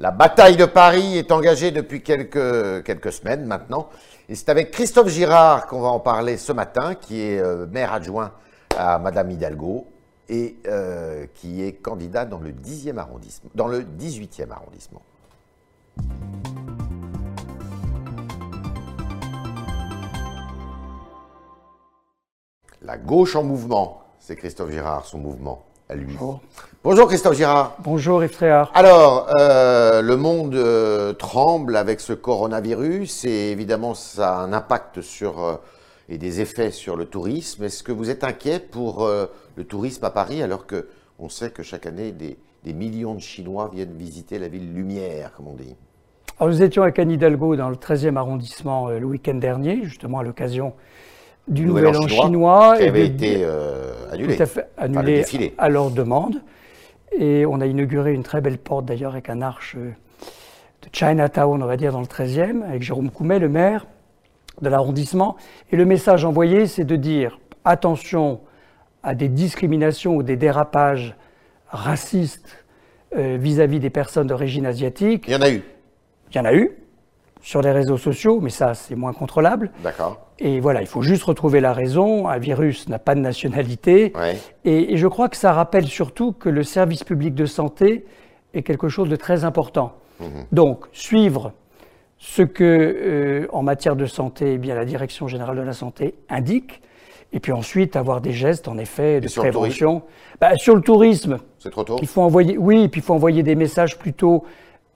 La bataille de Paris est engagée depuis quelques, semaines maintenant. Et c'est avec Christophe Girard qu'on va en parler ce matin, qui est euh, maire adjoint à Madame Hidalgo et euh, qui est candidat dans le 10e arrondissement, dans le 18e arrondissement. La gauche en mouvement, c'est Christophe Girard, son mouvement à lui. Bonjour, Christophe Girard. Bonjour Yves Tréhard. Alors, euh, le monde euh, tremble avec ce coronavirus et évidemment ça a un impact sur euh, et des effets sur le tourisme. Est-ce que vous êtes inquiet pour le tourisme à Paris alors que on sait que chaque année des, des, millions de Chinois viennent visiter la ville lumière, comme on dit? Alors, nous étions à Cannes Hidalgo dans le 13e arrondissement le week-end dernier, justement à l'occasion du Nouvel, An chinois, qui avait été annulé, tout à, fait, annulé à leur demande. Et on a inauguré une très belle porte d'ailleurs avec un arche euh, de Chinatown, on va dire, dans le 13e, avec Jérôme Coumet, le maire de l'arrondissement. Et le message envoyé, c'est de dire attention à des discriminations ou des dérapages racistes euh, vis-à-vis -vis des personnes d'origine asiatique. Il y en a eu. Il y en a eu sur les réseaux sociaux, mais ça, c'est moins contrôlable. D'accord. Et voilà, il faut juste retrouver la raison. Un virus n'a pas de nationalité. Et, je crois que ça rappelle surtout que le service public de santé est quelque chose de très important. Mhm. Donc, suivre ce que, euh, en matière de santé, eh bien, la Direction générale de la santé indique, et puis ensuite avoir des gestes, en effet, de prévention. bah, sur le tourisme, c'est trop tôt. Il faut envoyer, oui, et puis il faut envoyer des messages plutôt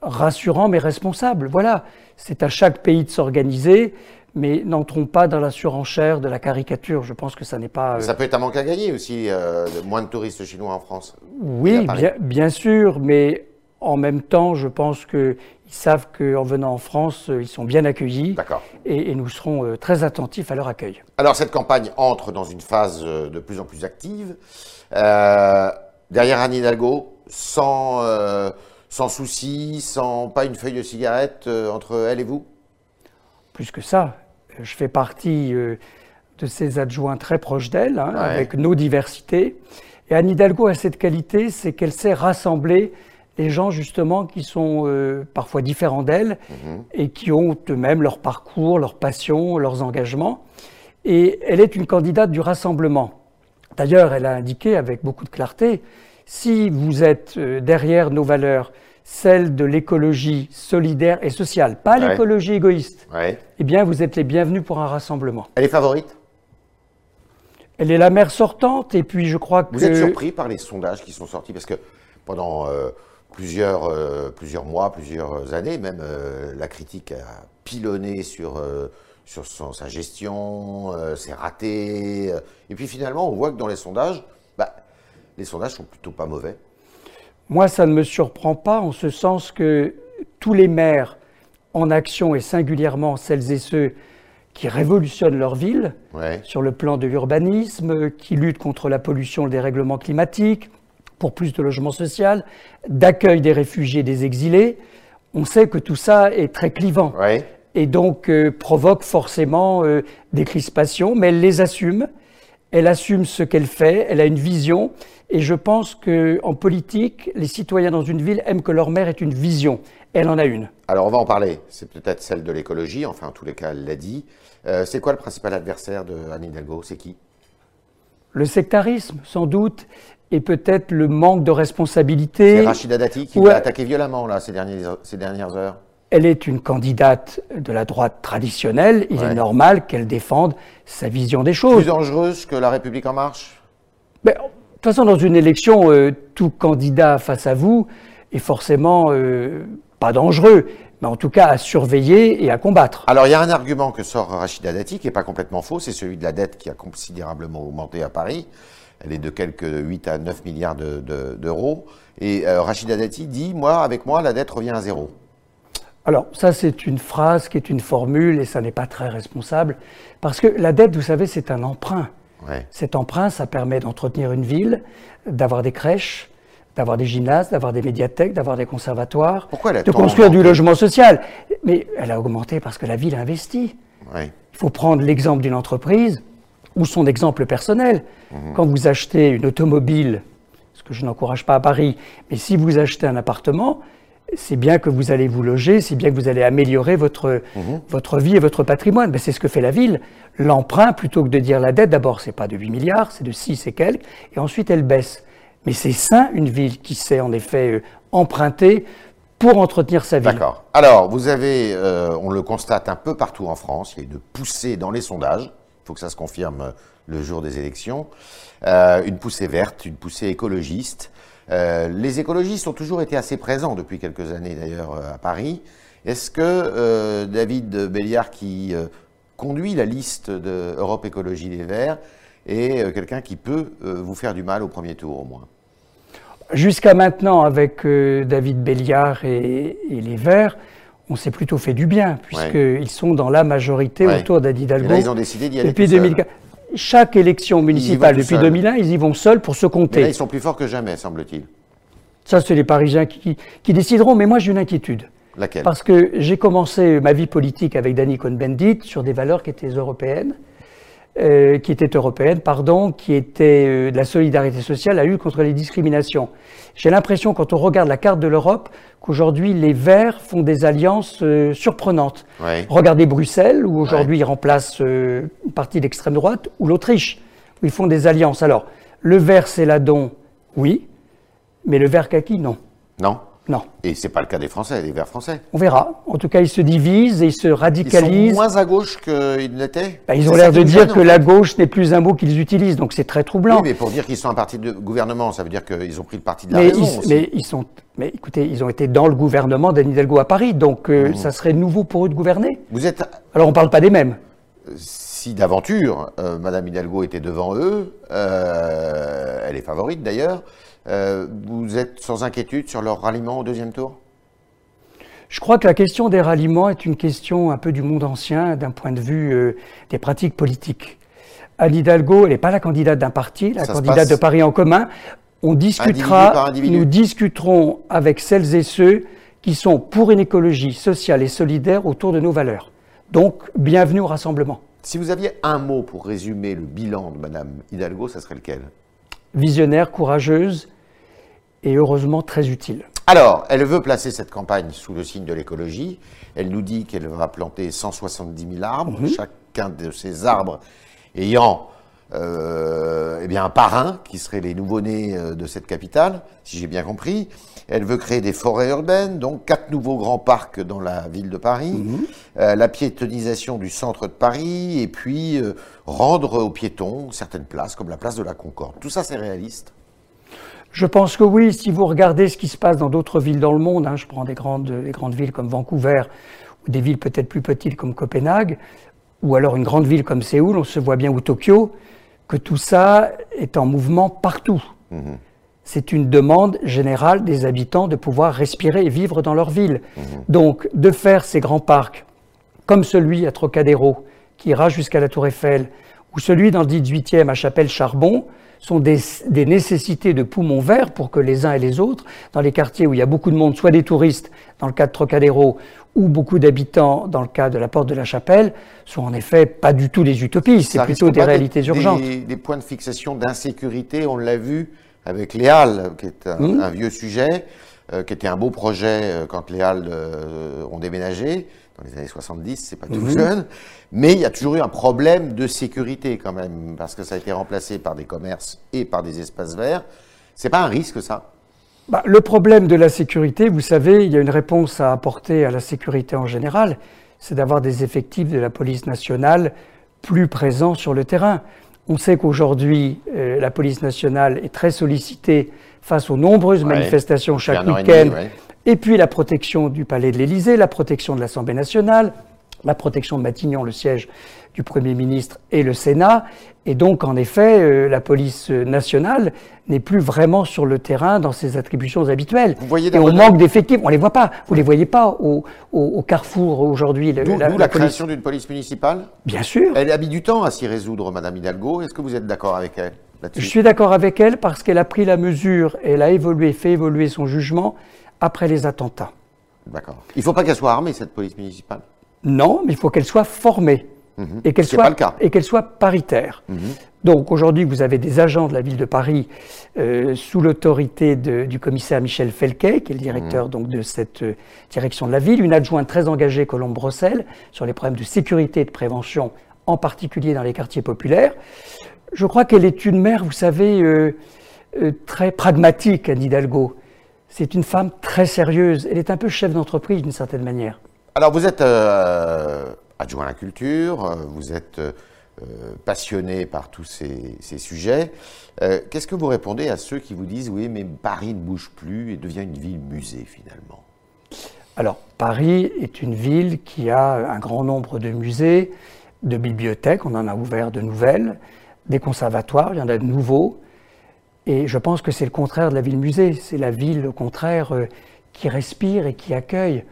rassurants mais responsables. Voilà, c'est à chaque pays de s'organiser mais n'entrons pas dans la surenchère de la caricature. Je pense que ça n'est pas. Euh, ça peut être un manque à gagner aussi, euh, moins de touristes chinois en France. Oui, bien, bien, sûr, mais en même temps, je pense qu'ils savent qu'en venant en France, euh, ils sont bien accueillis. D'accord. Et, nous serons très attentifs à leur accueil. Alors, cette campagne entre dans une phase de plus en plus active. derrière Anne Hidalgo, sans, sans souci, sans pas une feuille de cigarette entre elle et vous? Plus que ça, je fais partie euh, de ces adjoints très proches d'elle, hein, avec nos diversités. Et Anne Hidalgo a cette qualité, c'est qu'elle sait rassembler les gens justement qui sont euh, parfois différents d'elle mhm. et qui ont eux-mêmes leur parcours, leur passion, leurs engagements. Et elle est une candidate du rassemblement. D'ailleurs, elle a indiqué avec beaucoup de clarté, si vous êtes euh, derrière nos valeurs, celle de l'écologie solidaire et sociale, pas l'écologie égoïste, eh bien, vous êtes les bienvenus pour un rassemblement. Elle est favorite? Elle est la mère sortante, et puis je crois que... Vous êtes surpris par les sondages qui sont sortis Parce que pendant euh, plusieurs, euh, plusieurs mois, plusieurs années, même, euh, la critique a pilonné sur, sur sa gestion, c'est raté. et puis finalement, on voit que dans les sondages, bah, les sondages sont plutôt pas mauvais. Moi, ça ne me surprend pas en ce sens que tous les maires en action, et singulièrement celles et ceux qui révolutionnent leur ville sur le plan de l'urbanisme, qui luttent contre la pollution, le dérèglement climatique, pour plus de logement social, d'accueil des réfugiés, et des exilés, on sait que tout ça est très clivant. Et donc euh, provoque forcément euh, des crispations, mais elle les assume. Elle assume ce qu'elle fait, elle a une vision, et je pense qu'en politique, les citoyens dans une ville aiment que leur maire ait une vision. Elle en a une. Alors on va en parler. C'est peut-être celle de l'écologie, enfin en tous les cas, elle l'a dit. Euh, c'est quoi le principal adversaire de Anne Hidalgo? C'est qui? Le sectarisme, sans doute, et peut-être le manque de responsabilité. C'est Rachida Dati qui l'a attaqué violemment là, ces, ces dernières heures. Elle est une candidate de la droite traditionnelle. Il est normal qu'elle défende sa vision des choses. Plus dangereuse que la République en marche? Mais, de toute façon, dans une élection, euh, tout candidat face à vous est forcément euh, pas dangereux, mais en tout cas à surveiller et à combattre. Alors il y a un argument que sort Rachida Dati qui n'est pas complètement faux, c'est celui de la dette qui a considérablement augmenté à Paris. Elle est de quelques 8 à 9 milliards d'euros. et euh, Rachida Dati dit, moi, avec moi, la dette revient à zéro. Alors ça, c'est une phrase qui est une formule et ça n'est pas très responsable, parce que la dette, vous savez, c'est un emprunt. Cet emprunt, ça permet d'entretenir une ville, d'avoir des crèches, d'avoir des gymnases, d'avoir des médiathèques, d'avoir des conservatoires, de construire du logement social. Mais elle a augmenté parce que la ville a investi. Il faut prendre l'exemple d'une entreprise ou son exemple personnel. Mhm. Quand vous achetez une automobile, ce que je n'encourage pas à Paris, mais si vous achetez un appartement, c'est bien que vous allez vous loger, c'est bien que vous allez améliorer votre, mhm. votre vie et votre patrimoine. Mais c'est ce que fait la ville. L'emprunt, plutôt que de dire la dette, d'abord, c'est pas de 8 milliards, c'est de 6 et quelques, et ensuite elle baisse. Mais c'est sain, une ville qui sait en effet euh, emprunter pour entretenir sa ville. D'accord. Alors, vous avez, euh, on le constate un peu partout en France, il y a une poussée dans les sondages, il faut que ça se confirme euh, le jour des élections, une poussée verte, une poussée écologiste. Les écologistes ont toujours été assez présents depuis quelques années d'ailleurs à Paris. Est-ce que David Béliard, qui conduit la liste de Europe Écologie des Verts, est quelqu'un qui peut vous faire du mal au premier tour au moins? Jusqu'à maintenant, avec euh, David Béliard et, les Verts, on s'est plutôt fait du bien, puisqu'ils sont dans la majorité autour Hidalgo. ils ont décidé d'y aller depuis 2004. Chaque élection municipale depuis 2001, ils y vont seuls pour se compter. là, ils sont plus forts que jamais, semble-t-il. Ça, c'est les Parisiens qui, qui, décideront, mais moi j'ai une inquiétude. Laquelle? Parce que j'ai commencé ma vie politique avec Danny Cohn-Bendit sur des valeurs qui étaient européennes. Euh, qui était européenne, pardon, qui était euh, de la solidarité sociale, la lutte contre les discriminations. J'ai l'impression, quand on regarde la carte de l'Europe, qu'aujourd'hui les Verts font des alliances euh, surprenantes. Regardez Bruxelles, où aujourd'hui ils remplacent une partie d'extrême droite, ou l'Autriche, où ils font des alliances. Alors, le vert Céladon, oui, mais le vert kaki, non. Non non. Et ce n'est pas le cas des Français, des Verts français. On verra. En tout cas, ils se divisent et ils se radicalisent. Ils sont moins à gauche qu'ils n'étaient bah, Ils ont l'air de dire que la gauche n'est plus un mot qu'ils utilisent, donc c'est très troublant. Oui, mais pour dire qu'ils sont un parti de gouvernement, ça veut dire qu'ils ont pris le parti de la mais raison ils, Mais ils sont... Mais écoutez, ils ont été dans le gouvernement d'Anne Hidalgo à Paris, donc euh, mmh. ça serait nouveau pour eux de gouverner. Vous êtes... Alors on ne parle pas des mêmes. Si d'aventure, euh, Madame Hidalgo était devant eux, euh, elle est favorite d'ailleurs, vous êtes sans inquiétude sur leur ralliement au deuxième tour? Je crois que la question des ralliements est une question un peu du monde ancien d'un point de vue euh, des pratiques politiques. Anne Hidalgo, elle n'est pas la candidate d'un parti, la candidate de Paris en commun. On discutera, nous discuterons avec celles et ceux qui sont pour une écologie sociale et solidaire autour de nos valeurs. Donc, bienvenue au rassemblement. Si vous aviez un mot pour résumer le bilan de Madame Hidalgo, ça serait lequel? Visionnaire, courageuse et heureusement très utile. Alors, elle veut placer cette campagne sous le signe de l'écologie. Elle nous dit qu'elle va planter 170 000 arbres, mhm. chacun de ces arbres ayant euh, eh bien, un parrain, qui serait les nouveau-nés euh, de cette capitale, si j'ai bien compris. Elle veut créer des forêts urbaines, donc quatre nouveaux grands parcs dans la ville de Paris, mhm. euh, la piétonisation du centre de Paris, et puis rendre aux piétons certaines places, comme la place de la Concorde. Tout ça, c'est réaliste je pense que oui, si vous regardez ce qui se passe dans d'autres villes dans le monde, hein, je prends des grandes, des grandes villes comme Vancouver, ou des villes peut-être plus petites comme Copenhague, ou alors une grande ville comme Séoul, on se voit bien, ou Tokyo, que tout ça est en mouvement partout. Mhm. C'est une demande générale des habitants de pouvoir respirer et vivre dans leur ville. Mhm. Donc, de faire ces grands parcs, comme celui à Trocadéro, qui ira jusqu'à la Tour Eiffel, ou celui dans le 18e à Chapelle-Charbon, sont des, nécessités de poumons verts pour que les uns et les autres, dans les quartiers où il y a beaucoup de monde, soit des touristes, dans le cas de Trocadéro, ou beaucoup d'habitants, dans le cas de la Porte de la Chapelle, soient en effet pas du tout des utopies, c'est plutôt des réalités urgentes. Des, points de fixation d'insécurité, on l'a vu avec les Halles, qui est un, hmm. vieux sujet, euh, qui était un beau projet euh, quand les Halles euh, ont déménagé dans les années 70, c'est pas tout mhm. jeune, mais il y a toujours eu un problème de sécurité quand même, parce que ça a été remplacé par des commerces et par des espaces verts. C'est pas un risque ça? Bah, Le problème de la sécurité, vous savez, il y a une réponse à apporter à la sécurité en général, c'est d'avoir des effectifs de la police nationale plus présents sur le terrain. On sait qu'aujourd'hui, euh, la police nationale est très sollicitée face aux nombreuses manifestations chaque week-end et puis la protection du palais de l'Élysée, la protection de l'Assemblée nationale, la protection de Matignon, le siège du Premier ministre et le Sénat. Et donc, en effet, euh, la police nationale n'est plus vraiment sur le terrain dans ses attributions habituelles. Vous voyez et on manque d'effectifs. On ne les voit pas. Vous ne les voyez pas au, carrefour aujourd'hui. D'où la, la, création d'une police municipale Bien sûr. Elle a mis du temps à s'y résoudre, Madame Hidalgo. Est-ce que vous êtes d'accord avec elle Je suis d'accord avec elle parce qu'elle a pris la mesure, elle a évolué, fait évoluer son jugement après les attentats. D'accord. Il ne faut pas qu'elle soit armée, cette police municipale Non, mais il faut qu'elle soit formée. Mhm. Et qu'elle soit, et qu'elle soit paritaire. Mhm. Donc aujourd'hui, vous avez des agents de la ville de Paris euh, sous l'autorité du commissaire Michel Felquet, qui est le directeur mhm. donc, de cette euh, direction de la ville, une adjointe très engagée, Colombe Brossel, sur les problèmes de sécurité et de prévention, en particulier dans les quartiers populaires. Je crois qu'elle est une mère, vous savez, euh, très pragmatique, Anne Hidalgo. C'est une femme très sérieuse. Elle est un peu chef d'entreprise d'une certaine manière. Alors vous êtes adjoint à la culture, euh, vous êtes euh, passionné par tous ces, sujets. Euh, qu'est-ce que vous répondez à ceux qui vous disent oui, mais Paris ne bouge plus et devient une ville musée finalement? Alors, Paris est une ville qui a un grand nombre de musées, de bibliothèques, on en a ouvert de nouvelles, des conservatoires, il y en a de nouveaux. Et je pense que c'est le contraire de la ville musée. C'est la ville, au contraire, qui respire et qui accueille.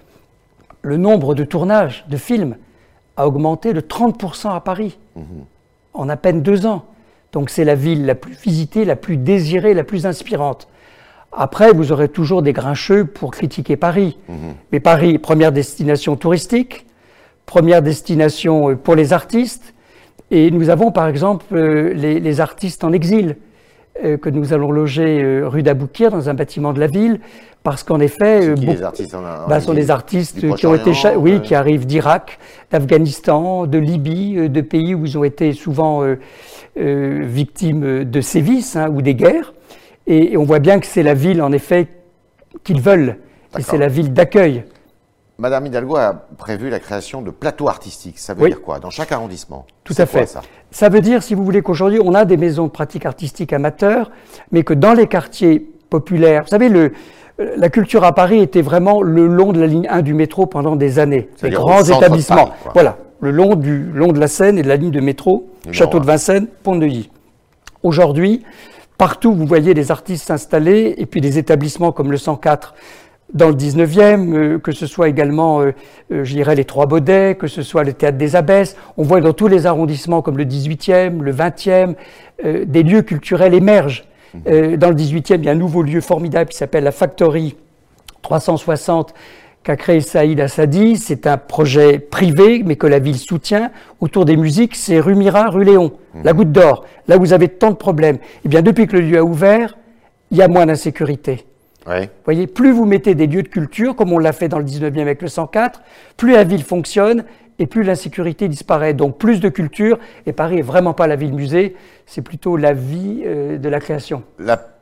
Le nombre de tournages de films a augmenté de 30% à Paris en à peine deux ans. Donc c'est la ville la plus visitée, la plus désirée, la plus inspirante. Après, vous aurez toujours des grincheux pour critiquer Paris. Mais Paris, première destination touristique, première destination euh, pour les artistes. Et nous avons par exemple euh, les, artistes en exil euh, que nous allons loger rue d'Aboukir dans un bâtiment de la ville parce qu'en effet, euh, les artistes bah, sont des artistes qui ont été, oui, qui arrivent d'Irak, d'Afghanistan, de Libye, euh, de pays où ils ont été souvent euh, victimes de sévices hein, ou des guerres. Et, on voit bien que c'est la ville, en effet, qu'ils veulent. Et c'est la ville d'accueil. Madame Hidalgo a prévu la création de plateaux artistiques. Ça veut dire quoi? Dans chaque arrondissement Tout à fait. ça, ça veut dire, si vous voulez, qu'aujourd'hui, on a des maisons de pratique artistique amateurs, mais que dans les quartiers populaires, vous savez, le, la culture à Paris était vraiment le long de la ligne 1 du métro pendant des années. Les grands établissements. voilà, le long, du, long de la Seine et de la ligne de métro, Château de Vincennes, Pont-de-Neuilly. Aujourd'hui, partout, vous voyez des artistes s'installer et puis des établissements comme le 104 dans le 19e, euh, que ce soit également, euh, euh, je dirais, les Trois Baudets, que ce soit le Théâtre des Abbesses. On voit dans tous les arrondissements comme le 18e, le 20e, des lieux culturels émergent. Euh, dans le 18e, il y a un nouveau lieu formidable qui s'appelle la Factory 360 qu'a créé Saïd Assadi. C'est un projet privé, mais que la ville soutient. Autour des musiques, c'est rue Mira, rue Léon, mhm. la Goutte d'Or, là où vous avez tant de problèmes. Eh bien, depuis que le lieu a ouvert, il y a moins d'insécurité. Vous voyez, plus vous mettez des lieux de culture, comme on l'a fait dans le 19e avec le 104, plus la ville fonctionne et plus l'insécurité disparaît. Donc plus de culture, et Paris n'est vraiment pas la ville musée, c'est plutôt la vie euh, de la création.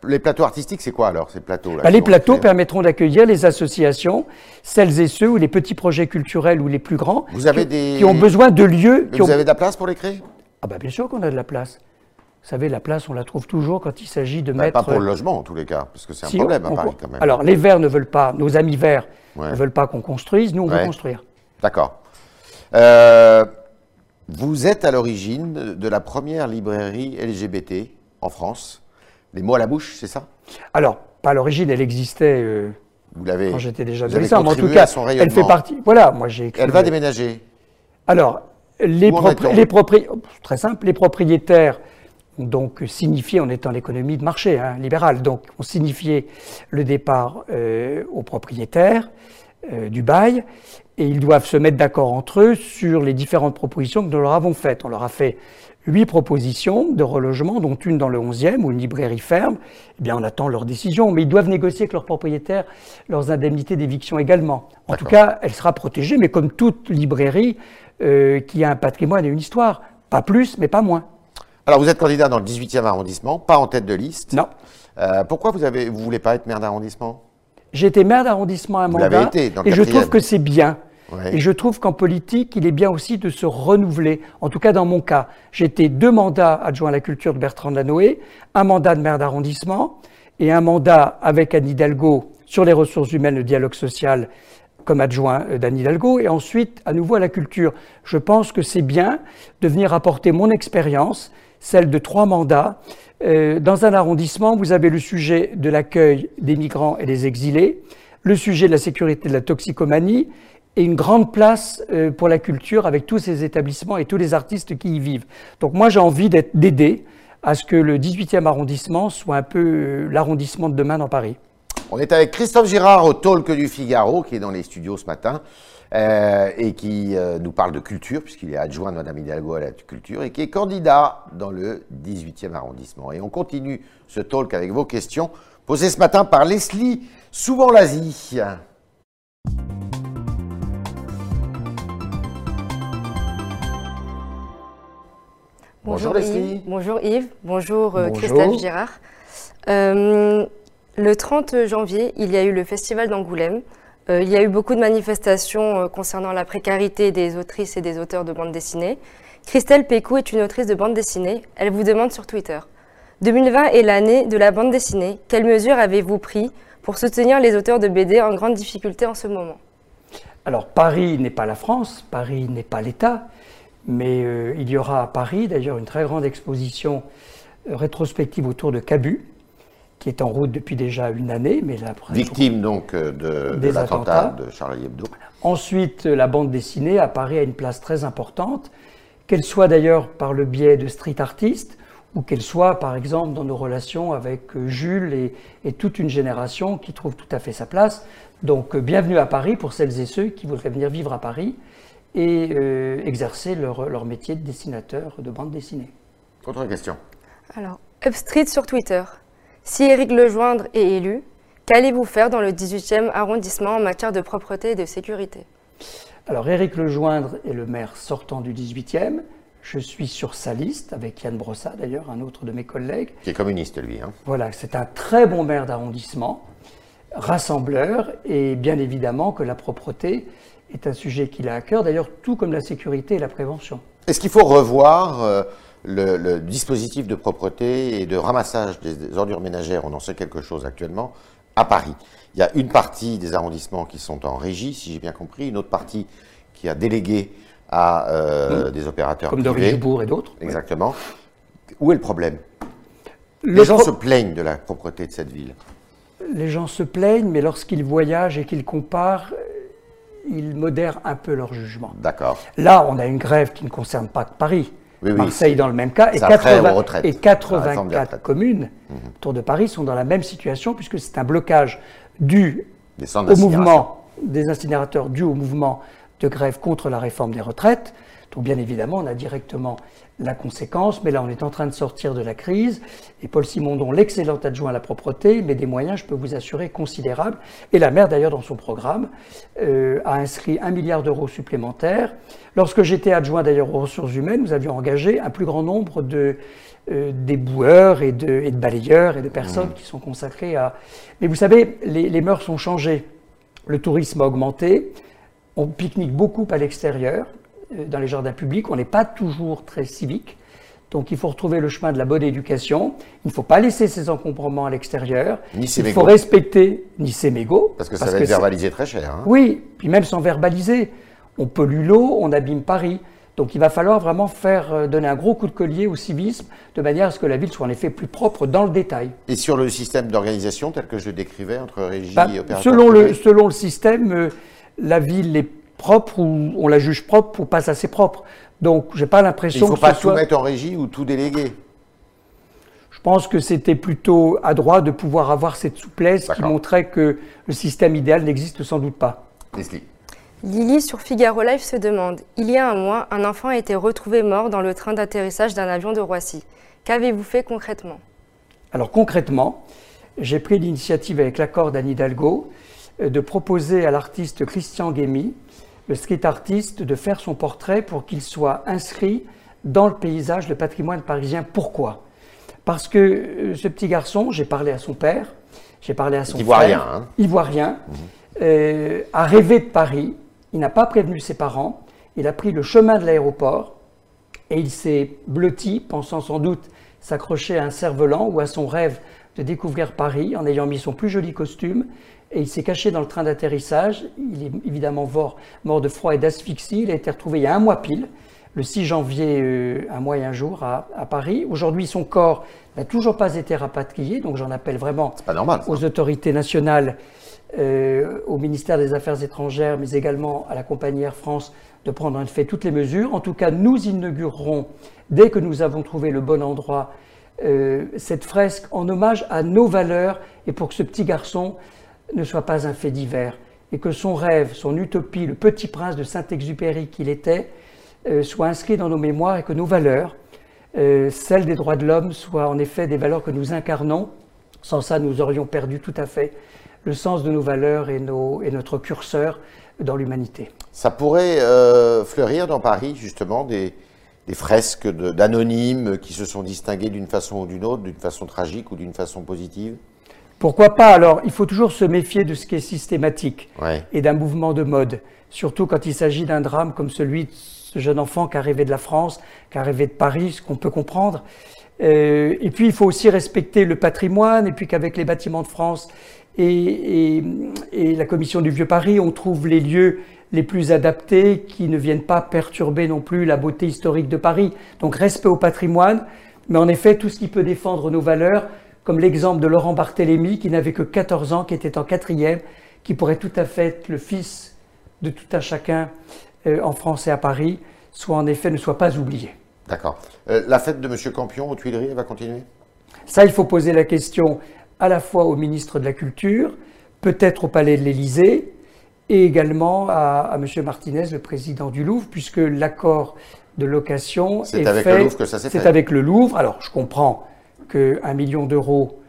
les plateaux artistiques, c'est quoi alors ces plateaux bah, Les plateaux permettront d'accueillir les associations, celles et ceux ou les petits projets culturels ou les plus grands, vous avez qui, des... qui ont besoin de lieux. vous avez de la place pour les créer? Ah bah bien sûr qu'on a de la place. Vous savez, la place, on la trouve toujours quand il s'agit de bah, mettre... Pas pour le logement, en tous les cas, parce que c'est un problème à Paris, quand même. Alors, les Verts ne veulent pas, nos amis Verts ne veulent pas qu'on construise, nous, on veut construire. D'accord. Euh, vous êtes à l'origine de la première librairie LGBT en France. Les mots à la bouche, c'est ça? Alors, pas à l'origine, elle existait. Euh, vous l'avez. Quand j'étais déjà mais en tout cas, elle fait partie. Voilà, moi j'ai. Elle va déménager. Alors, les, les propriétaires, très simple, les propriétaires donc signifié, on est en économie de marché hein, libérale, donc on signifiait le départ euh, aux propriétaires du bail et ils doivent se mettre d'accord entre eux sur les différentes propositions que nous leur avons faites. On leur a fait huit propositions de relogement, dont une dans le 11e, où une librairie ferme. Eh bien, on attend leur décision, mais ils doivent négocier avec leurs propriétaires leurs indemnités d'éviction également. En tout cas, elle sera protégée, mais comme toute librairie euh, qui a un patrimoine et une histoire. Pas plus, mais pas moins. Alors, vous êtes candidat dans le 18e arrondissement, pas en tête de liste. Non. Euh, pourquoi vous ne vous voulez pas être maire d'arrondissement? J'ai été maire d'arrondissement à un mandat. Été et je trouve que c'est bien. Et je trouve qu'en politique, il est bien aussi de se renouveler. En tout cas, dans mon cas, j'étais deux mandats adjoints à la culture de Bertrand Lanoé, un mandat de maire d'arrondissement et un mandat avec Anne Hidalgo sur les ressources humaines, le dialogue social comme adjoint euh, d'Anne Hidalgo, et ensuite à nouveau à la culture. Je pense que c'est bien de venir apporter mon expérience, celle de trois mandats. Euh, dans un arrondissement, vous avez le sujet de l'accueil des migrants et des exilés, le sujet de la sécurité de la toxicomanie et une grande place euh, pour la culture avec tous ces établissements et tous les artistes qui y vivent. Donc moi j'ai envie d'aider à ce que le 18e arrondissement soit un peu euh, l'arrondissement de demain dans Paris. On est avec Christophe Girard au Talk du Figaro, qui est dans les studios ce matin, euh, et qui euh, nous parle de culture, puisqu'il est adjoint de Mme Hidalgo à la culture, et qui est candidat dans le 18e arrondissement. Et on continue ce talk avec vos questions, posées ce matin par Leslie Souvent-Lazy. Bonjour, Leslie. Bonjour Yves. Bonjour, euh, Christophe Girard. Euh, le 30 janvier, il y a eu le Festival d'Angoulême. Euh, il y a eu beaucoup de manifestations concernant la précarité des autrices et des auteurs de bande dessinée. Christelle Pécou est une autrice de bande dessinée. Elle vous demande sur Twitter 2020 est l'année de la bande dessinée. Quelles mesures avez-vous pris pour soutenir les auteurs de BD en grande difficulté en ce moment? Alors Paris n'est pas la France, Paris n'est pas l'État. Mais euh, il y aura à Paris d'ailleurs une très grande exposition euh, rétrospective autour de Cabu, qui est en route depuis déjà une année. Mais la Victime donc euh, de, des attentats de Charlie Hebdo. Ensuite, la bande dessinée à Paris a une place très importante, qu'elle soit d'ailleurs par le biais de street artistes ou qu'elle soit par exemple dans nos relations avec Jules et, et, toute une génération qui trouve tout à fait sa place. Donc bienvenue à Paris pour celles et ceux qui voudraient venir vivre à Paris et euh, exercer leur, leur, métier de dessinateur de bande dessinée. Autre question. Alors, Upstreet sur Twitter. Si Éric Lejoindre est élu, qu'allez-vous faire dans le 18e arrondissement en matière de propreté et de sécurité? Alors, Éric Lejoindre est le maire sortant du 18e. Je suis sur sa liste, avec Yann Brossat d'ailleurs, un autre de mes collègues. Qui est communiste, lui. Hein. Voilà, c'est un très bon maire d'arrondissement, rassembleur, et bien évidemment que la propreté est un sujet qu'il a à cœur, d'ailleurs tout comme la sécurité et la prévention. Est-ce qu'il faut revoir euh, le, dispositif de propreté et de ramassage des, ordures ménagères, on en sait quelque chose actuellement, à Paris Il y a une partie des arrondissements qui sont en régie, si j'ai bien compris, une autre partie qui a délégué à euh, des opérateurs Comme privés. Comme et d'autres. Exactement. Où est le problème? Les gens se plaignent de la propreté de cette ville. Les gens se plaignent, mais lorsqu'ils voyagent et qu'ils comparent, ils modèrent un peu leur jugement. D'accord. Là, on a une grève qui ne concerne pas que Paris. Marseille dans le même cas, et, 84 communes mhm. autour de Paris sont dans la même situation, puisque c'est un blocage dû au mouvement des incinérateurs, dû au mouvement de grève contre la réforme des retraites. Donc bien évidemment, on a directement la conséquence, mais là on est en train de sortir de la crise, et Paul Simondon, l'excellent adjoint à la propreté, met des moyens, je peux vous assurer, considérables, et la maire d'ailleurs dans son programme euh, a inscrit un milliard d'euros supplémentaires. Lorsque j'étais adjoint d'ailleurs aux ressources humaines, nous avions engagé un plus grand nombre de euh, boueurs et de, et de, balayeurs et de personnes mmh. qui sont consacrées à... Mais vous savez, les, les mœurs ont changé, le tourisme a augmenté, on pique-nique beaucoup à l'extérieur, dans les jardins publics, on n'est pas toujours très civique. Donc il faut retrouver le chemin de la bonne éducation. Il ne faut pas laisser ses encombrements à l'extérieur. Il faut respecter ni ses mégots. Parce que ça va être verbalisé très cher. Hein. Oui, puis même sans verbaliser. On pollue l'eau, on abîme Paris. Donc il va falloir vraiment faire euh, donner un gros coup de collier au civisme de manière à ce que la ville soit en effet plus propre dans le détail. Et sur le système d'organisation tel que je le décrivais entre régie bah, et opérateur selon le, selon le système, euh, la ville est propre ou on la juge propre ou pas assez propre. Donc, j'ai pas l'impression que. Il ne faut pas tout mettre en régie ou tout déléguer. Je pense que c'était plutôt à droit de pouvoir avoir cette souplesse qui montrait que le système idéal n'existe sans doute pas. Leslie. Lily sur Figaro Live se demande Il y a un mois, un enfant a été retrouvé mort dans le train d'atterrissage d'un avion de Roissy. Qu'avez-vous fait concrètement? Alors concrètement, j'ai pris l'initiative avec l'accord d'Anne Hidalgo euh, de proposer à l'artiste Christian Guémy le street artiste de faire son portrait pour qu'il soit inscrit dans le paysage, le patrimoine parisien. Pourquoi? Parce que euh, ce petit garçon, j'ai parlé à son père, j'ai parlé à son Ivoirien, frère, hein. Ivoirien, mmh. euh, a rêvé de Paris, il n'a pas prévenu ses parents, il a pris le chemin de l'aéroport et il s'est blotti, pensant sans doute s'accrocher à un cerf-volant ou à son rêve de découvrir Paris en ayant mis son plus joli costume et il s'est caché dans le train d'atterrissage. Il est évidemment mort, mort de froid et d'asphyxie. Il a été retrouvé il y a un mois pile, le 6 janvier, euh, un mois et un jour, à, Paris. Aujourd'hui, son corps n'a toujours pas été rapatrié, donc j'en appelle vraiment aux autorités nationales, euh, au ministère des Affaires étrangères, mais également à la compagnie Air France, de prendre en fait toutes les mesures. En tout cas, nous inaugurerons, dès que nous avons trouvé le bon endroit, cette fresque en hommage à nos valeurs et pour que ce petit garçon ne soit pas un fait divers et que son rêve, son utopie, le petit prince de Saint-Exupéry qu'il était, soit inscrit dans nos mémoires et que nos valeurs, celles des droits de l'homme, soient en effet des valeurs que nous incarnons. Sans ça, nous aurions perdu tout à fait le sens de nos valeurs et notre curseur dans l'humanité. Ça pourrait euh, fleurir dans Paris, justement, des, fresques d'anonymes qui se sont distingués d'une façon ou d'une autre, d'une façon tragique ou d'une façon positive? Pourquoi pas? Alors, il faut toujours se méfier de ce qui est systématique et d'un mouvement de mode, surtout quand il s'agit d'un drame comme celui de ce jeune enfant qui a rêvé de la France, qui a rêvé de Paris, ce qu'on peut comprendre. Euh, et puis, il faut aussi respecter le patrimoine, et puis qu'avec les bâtiments de France, et, la commission du Vieux Paris, on trouve les lieux les plus adaptés qui ne viennent pas perturber non plus la beauté historique de Paris. Donc respect au patrimoine, mais en effet tout ce qui peut défendre nos valeurs, comme l'exemple de Laurent Barthélemy qui n'avait que 14 ans, qui était en quatrième, qui pourrait tout à fait être le fils de tout un chacun euh, en France et à Paris, soit en effet ne soit pas oublié. D'accord. Euh, la fête de M. Campion aux Tuileries, elle va continuer? Ça, il faut poser la question à la fois au ministre de la Culture, peut-être au Palais de l'Élysée, et également à, M. Martinez, le président du Louvre, puisque l'accord de location est, avec le Louvre que ça s'est fait. C'est avec le Louvre. Alors, je comprends qu'un million d'euros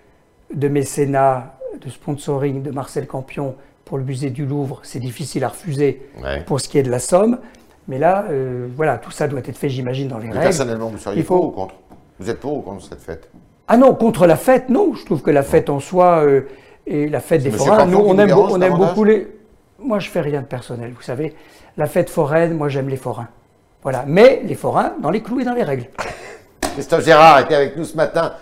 de mécénat, de sponsoring de Marcel Campion pour le musée du Louvre, c'est difficile à refuser pour ce qui est de la somme. Mais là, euh, voilà, tout ça doit être fait, j'imagine, dans les règles. Personnellement, vous seriez pour ou contre? Vous êtes pour ou contre cette fête? Ah non, contre la fête, non. Je trouve que la fête en soi euh, et la fête des forains, nous, on aime, on aime beaucoup les. Moi, je fais rien de personnel, vous savez. La fête foraine, moi, j'aime les forains. Voilà. Mais les forains, dans les clous et dans les règles. Christophe Gérard était avec nous ce matin.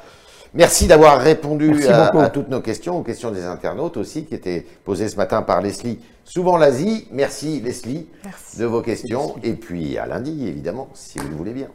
Merci d'avoir répondu à, toutes nos questions, aux questions des internautes aussi, qui étaient posées ce matin par Leslie. Souvent l'Asie. Merci Leslie de vos questions. Et puis à lundi, évidemment, si vous le voulez bien.